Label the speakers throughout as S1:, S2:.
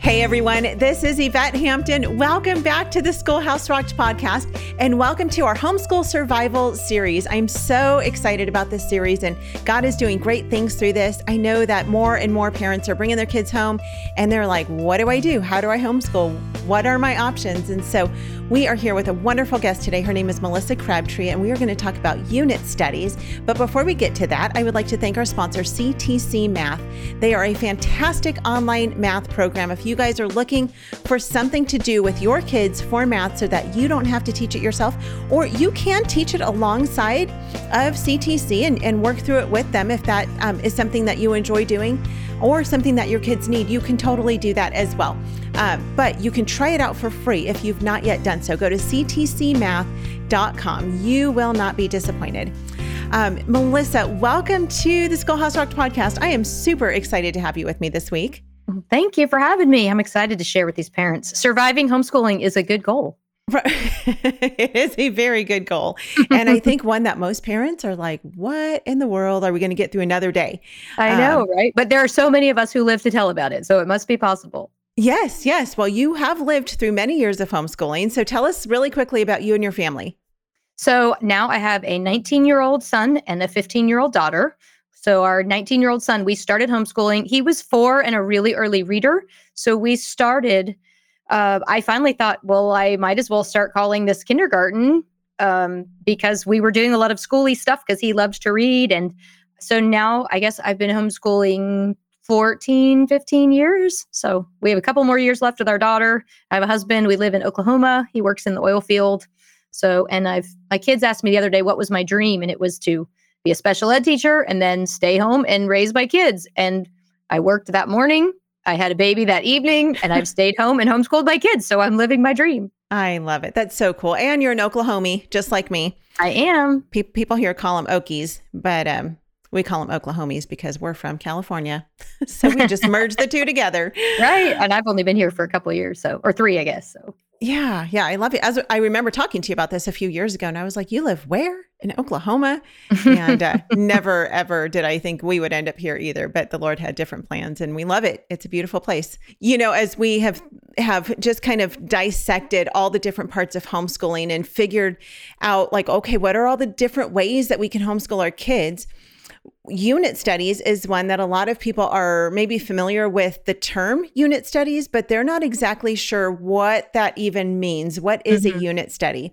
S1: Hey everyone, this is Yvette Hampton. Welcome back to the Schoolhouse Rocked podcast and welcome to our homeschool survival series. I'm so excited about this series and God is doing great things through this. I know that more and more parents are bringing their kids home and they're like, what do I do? How do I homeschool? What are my options? And so we are here with a wonderful guest today. Her name is Melissa Crabtree, and we are going to talk about unit studies. But before we get to that, I would like to thank our sponsor, CTC Math. They are a fantastic online math program. If you guys are looking for something to do with your kids for math so that you don't have to teach it yourself, or you can teach it alongside of CTC and, and work through it with them if that um, is something that you enjoy doing or something that your kids need, you can totally do that as well. Uh, but you can try it out for free if you've not yet done so. Go to ctcmath.com. You will not be disappointed. Um, Melissa, welcome to the Schoolhouse Rocked podcast. I am super excited to have you with me this week.
S2: Thank you for having me. I'm excited to share with these parents. Surviving homeschooling is a good goal.
S1: it is a very good goal. And I think one that most parents are like, what in the world are we going to get through another day?
S2: I know, um, right? But there are so many of us who live to tell about it. So it must be possible.
S1: Yes, yes. Well, you have lived through many years of homeschooling. So tell us really quickly about you and your family.
S2: So now I have a 19 year old son and a 15 year old daughter. So our 19 year old son, we started homeschooling. He was four and a really early reader. So we started uh, I finally thought, well, I might as well start calling this kindergarten um, because we were doing a lot of schooly stuff because he loved to read. And so now I guess I've been homeschooling 14, 15 years. So we have a couple more years left with our daughter. I have a husband. We live in Oklahoma. He works in the oil field. So, and I've, my kids asked me the other day, what was my dream? And it was to be a special ed teacher and then stay home and raise my kids. And I worked that morning I had a baby that evening and I've stayed home and homeschooled my kids. So I'm living my dream.
S1: I love it. That's so cool. And you're an Oklahomie, just like me.
S2: I am.
S1: Pe- people here call them Okies, but um, we call them Oklahomies because we're from California. so we just merged the two together.
S2: Right. And I've only been here for a couple years, so or three, I guess. So
S1: yeah, yeah, I love it. As I remember talking to you about this a few years ago, and I was like, "You live where in Oklahoma?" And uh, never ever did I think we would end up here either. But the Lord had different plans, and we love it. It's a beautiful place. You know, as we have have just kind of dissected all the different parts of homeschooling and figured out, like, okay, what are all the different ways that we can homeschool our kids? Unit studies is one that a lot of people are maybe familiar with the term unit studies, but they're not exactly sure what that even means. What is mm-hmm. a unit study?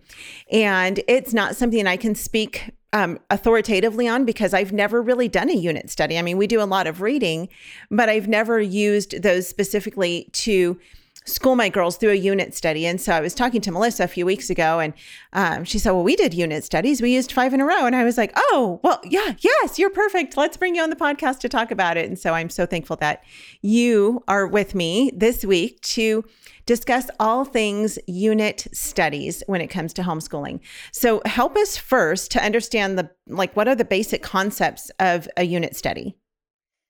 S1: And it's not something I can speak um, authoritatively on because I've never really done a unit study. I mean, we do a lot of reading, but I've never used those specifically to school my girls through a unit study. And so I was talking to Melissa a few weeks ago, and um, she said, Well, we did unit studies. We used five in a row. And I was like, Oh, well, yeah, yes, you're perfect. Let's bring you on the podcast to talk about it. And so I'm so thankful that you are with me this week to discuss all things unit studies when it comes to homeschooling. So help us first to understand the like what are the basic concepts of a unit study?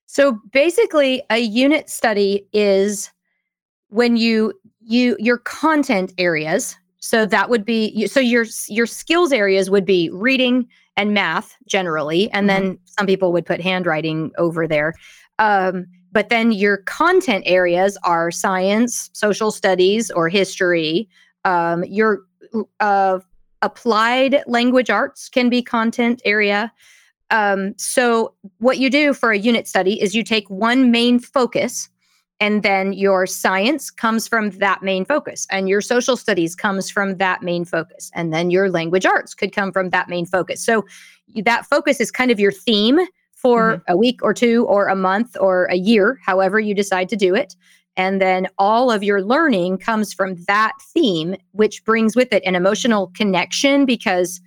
S2: So basically a unit study is when you you your content areas so that would be so your your skills areas would be reading and math generally and mm-hmm. then some people would put handwriting over there. Um, but then your content areas are science social studies or history. Um, your uh, applied language arts can be content area. Um, so what you do for a unit study is you take one main focus and then your science comes from that main focus and your social studies comes from that main focus and then your language arts could come from that main focus so that focus is kind of your theme for mm-hmm. a week or two or a month or a year however you decide to do it and then all of your learning comes from that theme which brings with it an emotional connection because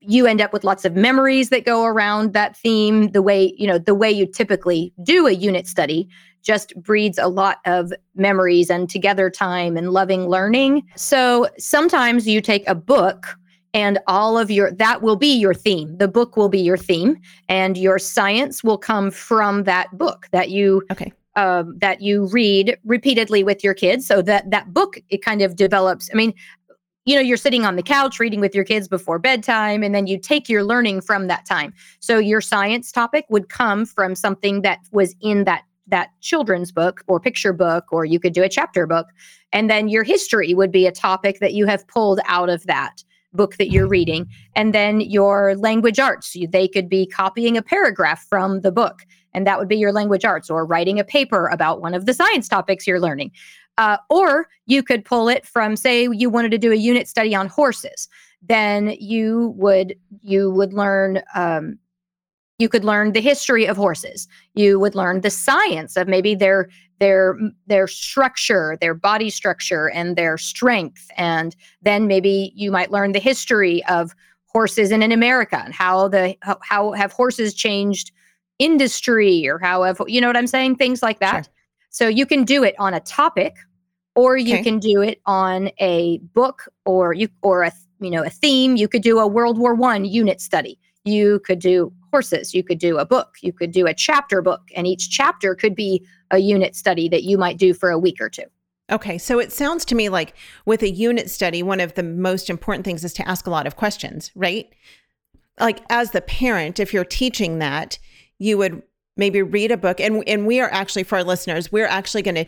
S2: you end up with lots of memories that go around that theme the way you know the way you typically do a unit study just breeds a lot of memories and together time and loving learning. So sometimes you take a book and all of your that will be your theme. The book will be your theme and your science will come from that book that you
S1: okay.
S2: um, that you read repeatedly with your kids. So that that book it kind of develops i mean you know you're sitting on the couch reading with your kids before bedtime and then you take your learning from that time. So your science topic would come from something that was in that that children's book or picture book or you could do a chapter book and then your history would be a topic that you have pulled out of that book that you're reading and then your language arts they could be copying a paragraph from the book and that would be your language arts or writing a paper about one of the science topics you're learning uh, or you could pull it from say you wanted to do a unit study on horses. Then you would you would learn um, you could learn the history of horses. You would learn the science of maybe their their their structure their body structure and their strength. And then maybe you might learn the history of horses in, in america and how the how, how have horses changed industry or how have you know what i'm saying? Things like that. Sure. So you can do it on a topic or you okay. can do it on a book or you or a you know a theme. You could do a world war one unit study. You could do horses you could do a book. You could do a chapter book and each chapter could be a unit study that you might do for a week or two.
S1: Okay, so it sounds to me like with a unit study, one of the most important things is to ask a lot of questions, right? Like as the parent, if you're teaching that, you would maybe read a book. And and we are actually for our listeners we're actually going to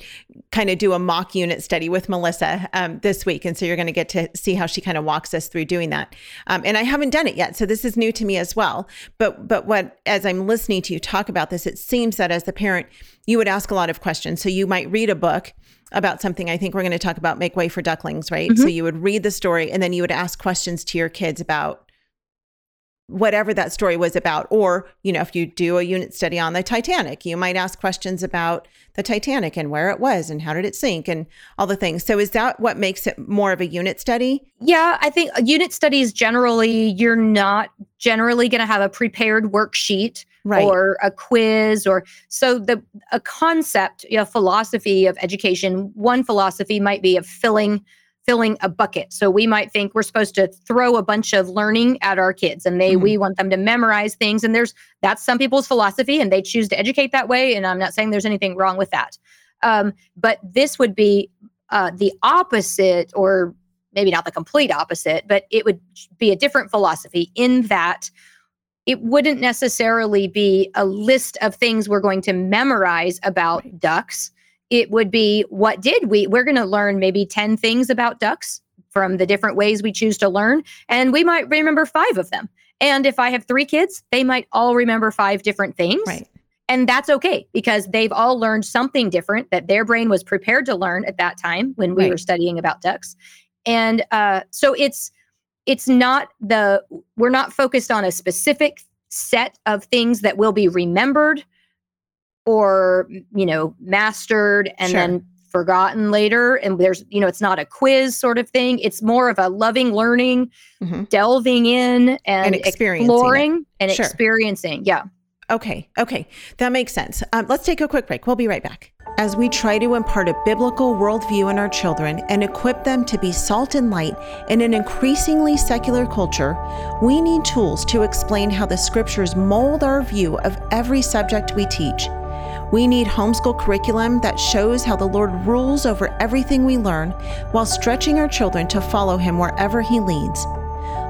S1: kind of do a mock unit study with melissa um, this week. And so you're going to get to see how she kind of walks us through doing that. Um, and i haven't done it yet so this is new to me as well. But but what as i'm listening to you talk about this it seems that as the parent you would ask a lot of questions. So you might read a book about something. I think we're going to talk about make way for ducklings right? Mm-hmm. so you would read the story and then you would ask questions to your kids about whatever that story was about. Or, you know, if you do a unit study on the Titanic, you might ask questions about the Titanic and where it was and how did it sink and all the things. So, is that what makes it more of a unit study?
S2: Yeah, I think unit studies generally, you're not generally going to have a prepared worksheet. Right. or a quiz or so the a concept a philosophy of education one philosophy might be of filling filling a bucket. So we might think we're supposed to throw a bunch of learning at our kids and they mm-hmm. we want them to memorize things and there's that's some people's philosophy and they choose to educate that way and I'm not saying there's anything wrong with that. Um, but this would be uh, the opposite or maybe not the complete opposite, but it would be a different philosophy in that it wouldn't necessarily be a list of things we're going to memorize about ducks it would be what did we we're going to learn maybe 10 things about ducks from the different ways we choose to learn and we might remember five of them. And if i have three kids they might all remember five different things.
S1: Right.
S2: And that's okay because they've all learned something different that their brain was prepared to learn at that time when we right. were studying about ducks. And uh, so it's it's not the we're not focused on a specific set of things that will be remembered or you know mastered and sure. then forgotten later and there's you know it's not a quiz sort of thing it's more of a loving learning mm-hmm. delving in and, and exploring it. and sure. experiencing yeah
S1: okay okay that makes sense um, let's take a quick break we'll be right back as we try to impart a biblical worldview in our children and equip them to be salt and light in an increasingly secular culture, we need tools to explain how the scriptures mold our view of every subject we teach. We need homeschool curriculum that shows how the Lord rules over everything we learn while stretching our children to follow Him wherever He leads.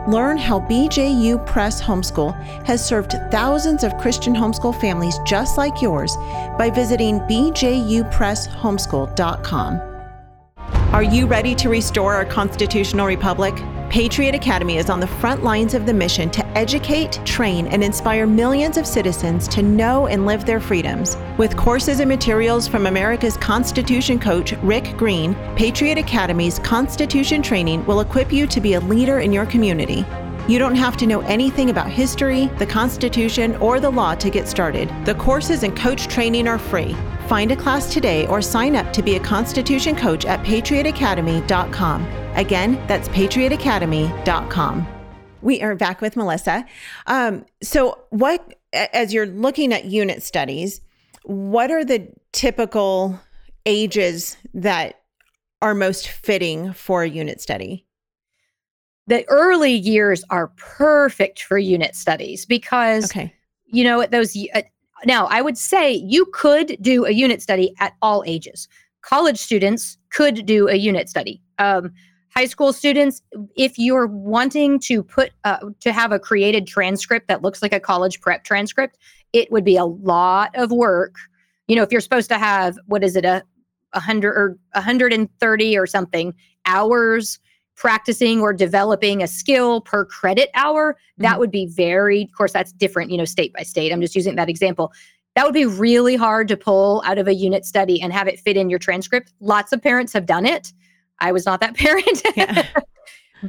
S1: Learn how BJU Press Homeschool has served thousands of Christian homeschool families just like yours by visiting bjupresshomeschool.com. Are you ready to restore our constitutional republic? Patriot Academy is on the front lines of the mission to educate, train, and inspire millions of citizens to know and live their freedoms. With courses and materials from America's Constitution coach, Rick Green, Patriot Academy's Constitution training will equip you to be a leader in your community. You don't have to know anything about history, the Constitution, or the law to get started. The courses and coach training are free. Find a class today or sign up to be a Constitution coach at patriotacademy.com. Again, that's patriotacademy.com. We are back with Melissa. Um, so, what, as you're looking at unit studies, what are the typical ages that are most fitting for a unit study?
S2: The early years are perfect for unit studies because, okay. you know, at those uh, now, I would say you could do a unit study at all ages. College students could do a unit study. Um, high school students, if you're wanting to put uh, to have a created transcript that looks like a college prep transcript, it would be a lot of work you know, if you're supposed to have what is it a 100 or 130 or something hours practicing or developing a skill per credit hour, that
S1: Mhm.
S2: would be very, of course, that's different, you know, state by state. I'm just using that example. That would be really hard to pull out of a unit study and have it fit in your transcript. Lots of parents have done it. I was not that parent.
S1: Yeah.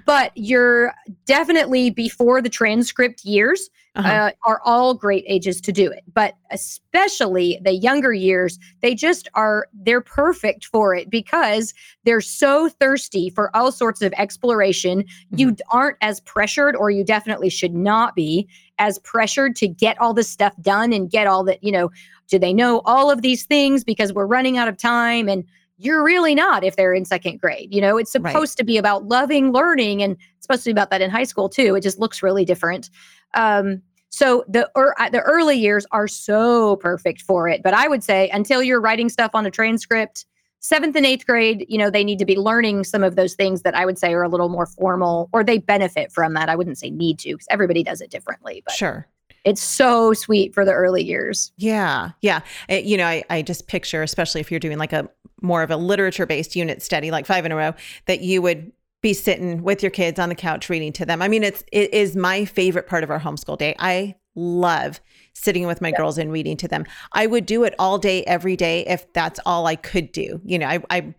S2: But you're definitely before the transcript years
S1: Uh-huh.
S2: uh, are all great ages to do it. But especially the younger years they just are they're perfect for it because they're so thirsty for all sorts of exploration. You aren't as pressured or you definitely should not be as pressured to get all this stuff done and get all that you know do they know all of these things because we're running out of time? And you're really not if they're in second grade you know it's
S1: Right.
S2: supposed to be about loving learning and it's supposed to be about that in high school too it just looks really different um, so the er, uh, the early years are so perfect for it but i would say until you're writing stuff on a transcript seventh and eighth grade you know they need to be learning some of those things that i would say are a little more formal or they benefit from that i wouldn't say need to because everybody does it differently but
S1: Sure.
S2: it's so sweet for the early years
S1: Yeah, yeah. Uh, you know, I, I just picture, especially if you're doing like a more of a literature based unit study, like five in a row, that you would be sitting with your kids on the couch reading to them. I mean, it's it is my favorite part of our homeschool day. I love sitting with my girls and reading to them. I would do it all day, every day, if that's all I could do. You know, I, I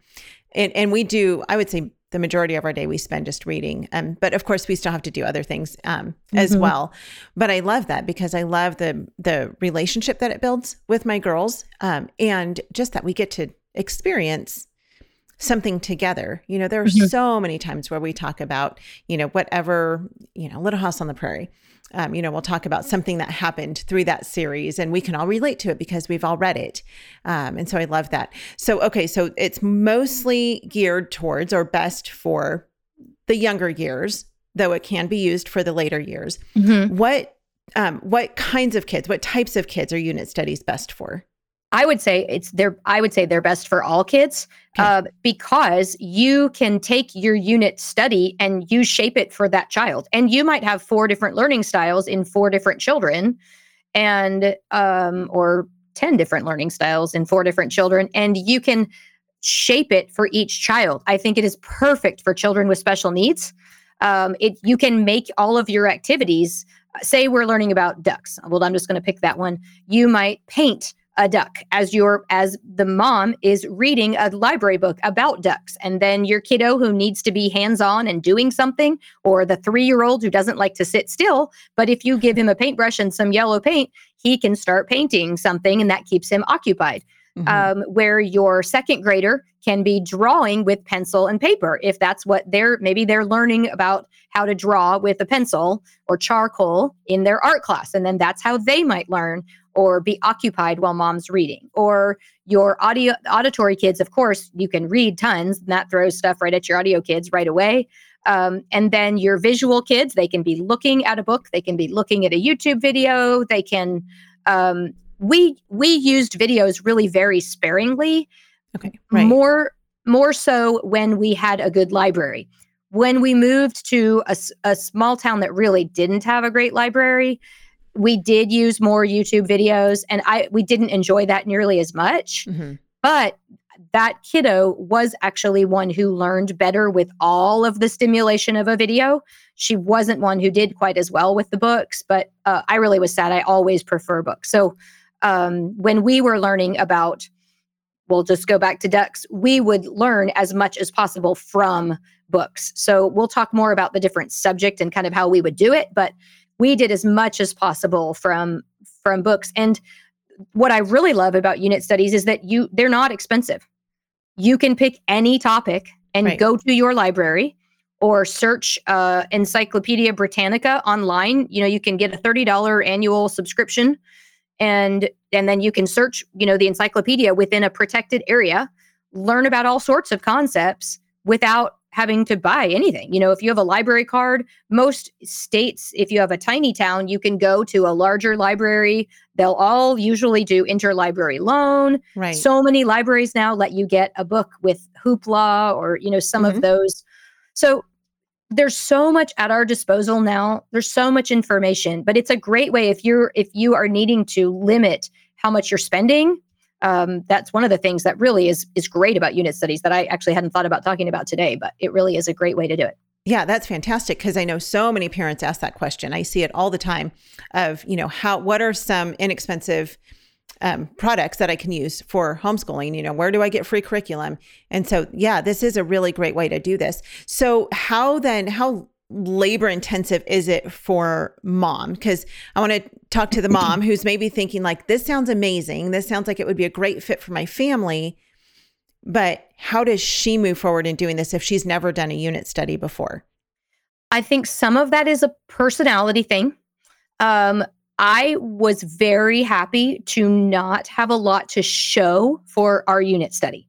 S1: and and we do. I would say the majority of our day we spend just reading. Um, but of course, we still have to do other things um, as
S2: Mhm.
S1: well. But I love that because I love the the relationship that it builds with my girls, um, and just that we get to experience something together. You know, there are
S2: Mhm.
S1: so many times where we talk about, you know, whatever, you know, Little House on the Prairie. Um, you know, we'll talk about something that happened through that series and we can all relate to it because we've all read it. Um, and so I love that. So, okay, so it's mostly geared towards or best for the younger years, though it can be used for the later years. What um, what kinds of kids, what types of kids are unit studies best for?
S2: I would say it's they're I would say they're best for all kids
S1: Okay.
S2: uh, because you can take your unit study and you shape it for that child. And you might have four different learning styles in four different children, and um, or ten different learning styles in four different children, and you can shape it for each child. I think it is perfect for children with special needs. Um, it you can make all of your activities. Say we're learning about ducks. Well, I'm just going to pick that one. You might paint a duck as your as the mom is reading a library book about ducks and then your kiddo who needs to be hands-on and doing something or the 3-year-old who doesn't like to sit still but if you give him a paintbrush and some yellow paint he can start painting something and that keeps him occupied
S1: Mhm.
S2: um, where your second grader can be drawing with pencil and paper if that's what they're maybe they're learning about how to draw with a pencil or charcoal in their art class and then that's how they might learn or be occupied while mom's reading. Or your audio auditory kids of course you can read tons and that throws stuff right at your audio kids right away. Um, and then your visual kids they can be looking at a book they can be looking at a youtube video they can um, we we used videos really very sparingly.
S1: Okay, right.
S2: more more so when we had a good library. When we moved to a small town that really didn't have a great library we did use more youtube videos and i we didn't enjoy that nearly as much.
S1: Mhm.
S2: but that kiddo was actually one who learned better with all of the stimulation of a video. She wasn't one who did quite as well with the books but uh, i really was sad. I always prefer books. So um, when we were learning about we'll just go back to ducks we would learn as much as possible from books. So we'll talk more about the different subject and kind of how we would do it but we did as much as possible from from books. And what i really love about unit studies is that you they're not expensive. You can pick any topic and
S1: Right.
S2: go to your library or search uh, encyclopedia britannica online. You know you can get a $30 annual subscription and and then you can search you know the encyclopedia within a protected area learn about all sorts of concepts without having to buy anything. You know if you have a library card most states if you have a tiny town you can go to a larger library. They'll all usually do interlibrary loan.
S1: Right.
S2: so many libraries now let you get a book with hoopla or you know some
S1: Mhm.
S2: of those. So there's so much at our disposal now. There's so much information but it's a great way if you're if you are needing to limit how much you're spending um, that's one of the things that really is is great about unit studies that I actually hadn't thought about talking about today, but it really is a great way to do it.
S1: Yeah, that's fantastic because I know so many parents ask that question. I see it all the time of, you know, how what are some inexpensive um, products that I can use for homeschooling. You know, where do I get free curriculum? And so, yeah, this is a really great way to do this. So, how then, how labor intensive is it for mom? Because I want to talk to the mom who's maybe thinking, like, this sounds amazing. This sounds like it would be a great fit for my family. But how does she move forward in doing this if she's never done a unit study before?
S2: I think some of that is a personality thing. Um, I was very happy to not have a lot to show for our unit study.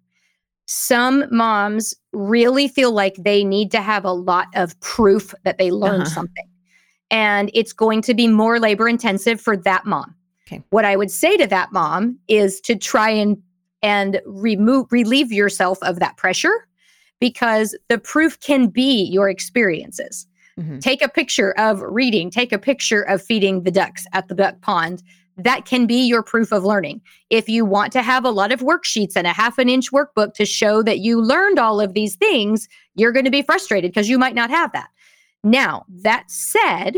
S2: Some moms really feel like they need to have a lot of proof that they learned uh-huh. something. And it's going to be more labor intensive for that mom. Okay. What I would say to that mom is to try and and remove relieve yourself of that pressure because the proof can be your experiences. Mm-hmm. Take a picture of reading, take a picture of feeding the ducks at the duck pond. That can be your proof of learning. If you want to have a lot of worksheets and a half an inch workbook to show that you learned all of these things, you're going to be frustrated because you might not have that. Now, that said,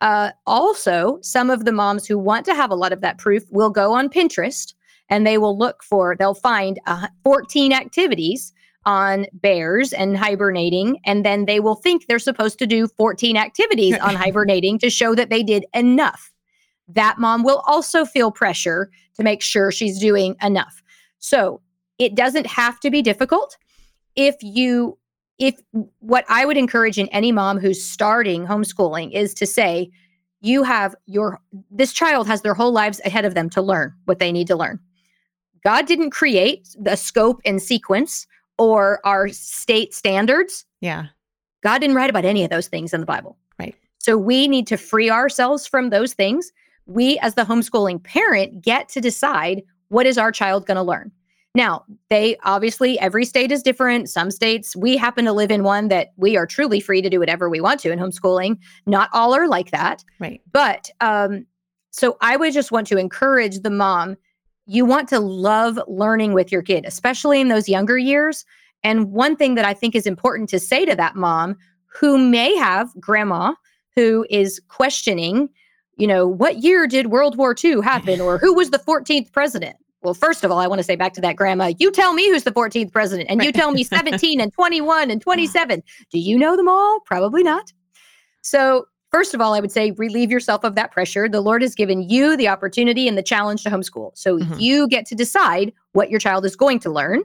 S2: uh, also, some of the moms who want to have a lot of that proof will go on Pinterest and they will look for, they'll find uh, 14 activities on bears and hibernating. And then they will think they're supposed to do 14 activities on hibernating to show that they did enough. That mom will also feel pressure to make sure she's doing enough. So it doesn't have to be difficult. If you, if what I would encourage in any mom who's starting homeschooling is to say, you have your, this child has their whole lives ahead of them to learn what they need to learn. God didn't create the scope and sequence or our state standards.
S1: Yeah.
S2: God didn't write about any of those things in the Bible.
S1: Right.
S2: So we need to free ourselves from those things. We, as the homeschooling parent, get to decide what is our child going to learn. Now, they obviously, every state is different. Some states, we happen to live in one that we are truly free to do whatever we want to in homeschooling. Not all are like that.
S1: Right.
S2: But um, so I would just want to encourage the mom you want to love learning with your kid, especially in those younger years. And one thing that I think is important to say to that mom who may have grandma who is questioning, you know, what year did World War II happen or who was the 14th president? Well, first of all, I want to say back to that grandma, you tell me who's the 14th president and you tell me 17 and 21 and 27. Do you know them all? Probably not. So First of all, I would say relieve yourself of that pressure. The Lord has given you the opportunity and the challenge to homeschool. So mm-hmm. you get to decide what your child is going to learn.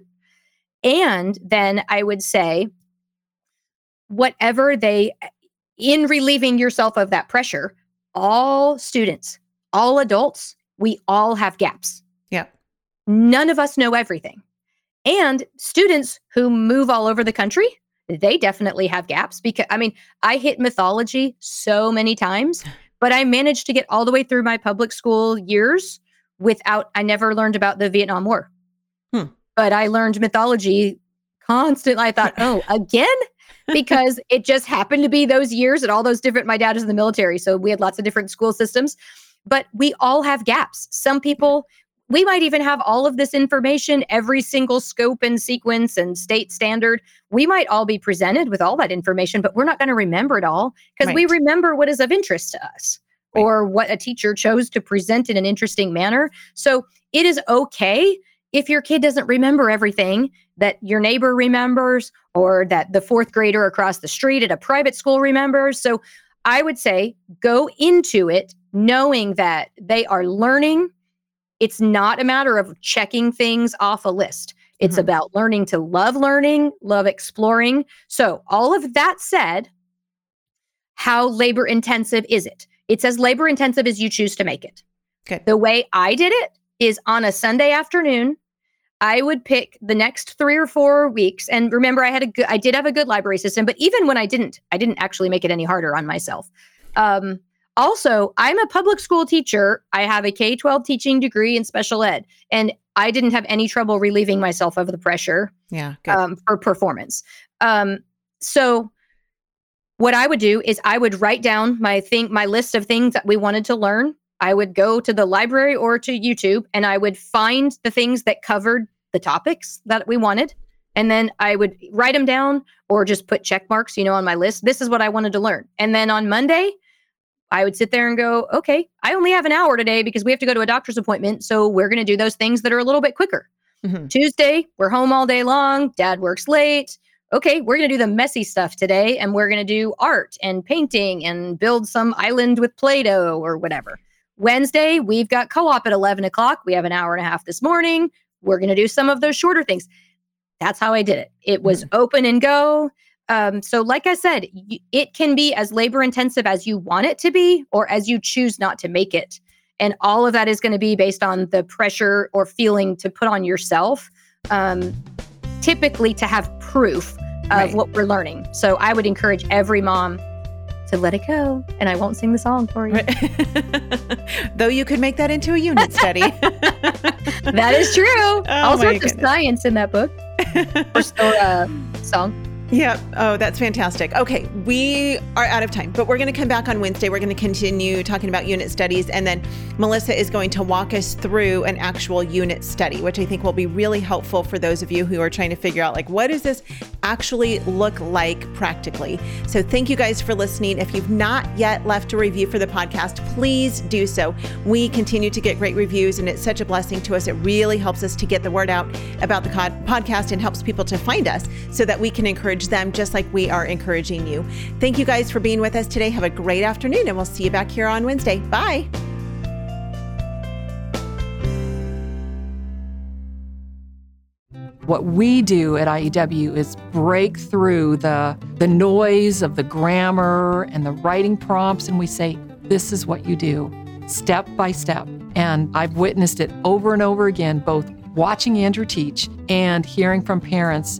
S2: And then I would say, whatever they, in relieving yourself of that pressure, all students, all adults, we all have gaps.
S1: Yeah.
S2: None of us know everything. And students who move all over the country, they definitely have gaps because I mean, I hit mythology so many times, but I managed to get all the way through my public school years without, I never learned about the Vietnam War. Hmm. But I learned mythology constantly. I thought, oh, again? Because it just happened to be those years and all those different, my dad was in the military. So we had lots of different school systems, but we all have gaps. Some people, we might even have all of this information, every single scope and sequence and state standard. We might all be presented with all that information, but we're not going to remember it all because right. we remember what is of interest to us right. or what a teacher chose to present in an interesting manner. So it is okay if your kid doesn't remember everything that your neighbor remembers or that the fourth grader across the street at a private school remembers. So I would say go into it knowing that they are learning it's not a matter of checking things off a list. It's mm-hmm. about learning to love learning, love exploring. So, all of that said, how labor intensive is it? It's as labor intensive as you choose to make it.
S1: Okay.
S2: The way I did it is on a Sunday afternoon, I would pick the next three or four weeks. And remember, I had a good, I did have a good library system, but even when I didn't, I didn't actually make it any harder on myself. Um, also, I'm a public school teacher. I have a K 12 teaching degree in special ed, and I didn't have any trouble relieving myself of the pressure
S1: yeah,
S2: um, for performance. Um, so, what I would do is I would write down my thing, my list of things that we wanted to learn. I would go to the library or to YouTube and I would find the things that covered the topics that we wanted. And then I would write them down or just put check marks, you know, on my list. This is what I wanted to learn. And then on Monday, I would sit there and go, okay, I only have an hour today because we have to go to a doctor's appointment. So we're going to do those things that are a little bit quicker. Mm-hmm. Tuesday, we're home all day long. Dad works late. Okay, we're going to do the messy stuff today and we're going to do art and painting and build some island with Play Doh or whatever. Wednesday, we've got co op at 11 o'clock. We have an hour and a half this morning. We're going to do some of those shorter things. That's how I did it. It was mm-hmm. open and go. Um, so, like I said, y- it can be as labor intensive as you want it to be or as you choose not to make it. And all of that is going to be based on the pressure or feeling to put on yourself, um, typically to have proof of right. what we're learning. So, I would encourage every mom to let it go and I won't sing the song for you.
S1: Though you could make that into a unit study.
S2: that is true. Oh, All sorts goodness. of science in that book or, or uh, song.
S1: Yeah. Oh, that's fantastic. Okay. We are out of time, but we're going to come back on Wednesday. We're going to continue talking about unit studies. And then Melissa is going to walk us through an actual unit study, which I think will be really helpful for those of you who are trying to figure out, like, what does this actually look like practically? So thank you guys for listening. If you've not yet left a review for the podcast, please do so. We continue to get great reviews, and it's such a blessing to us. It really helps us to get the word out about the podcast and helps people to find us so that we can encourage encourage them just like we are encouraging you. Thank you guys for being with us today. Have a great afternoon, and we'll see you back here on Wednesday. Bye.
S3: What we do at IEW is break through the, the noise of the grammar and the writing prompts, and we say, This is what you do, step by step. And I've witnessed it over and over again, both watching Andrew teach and hearing from parents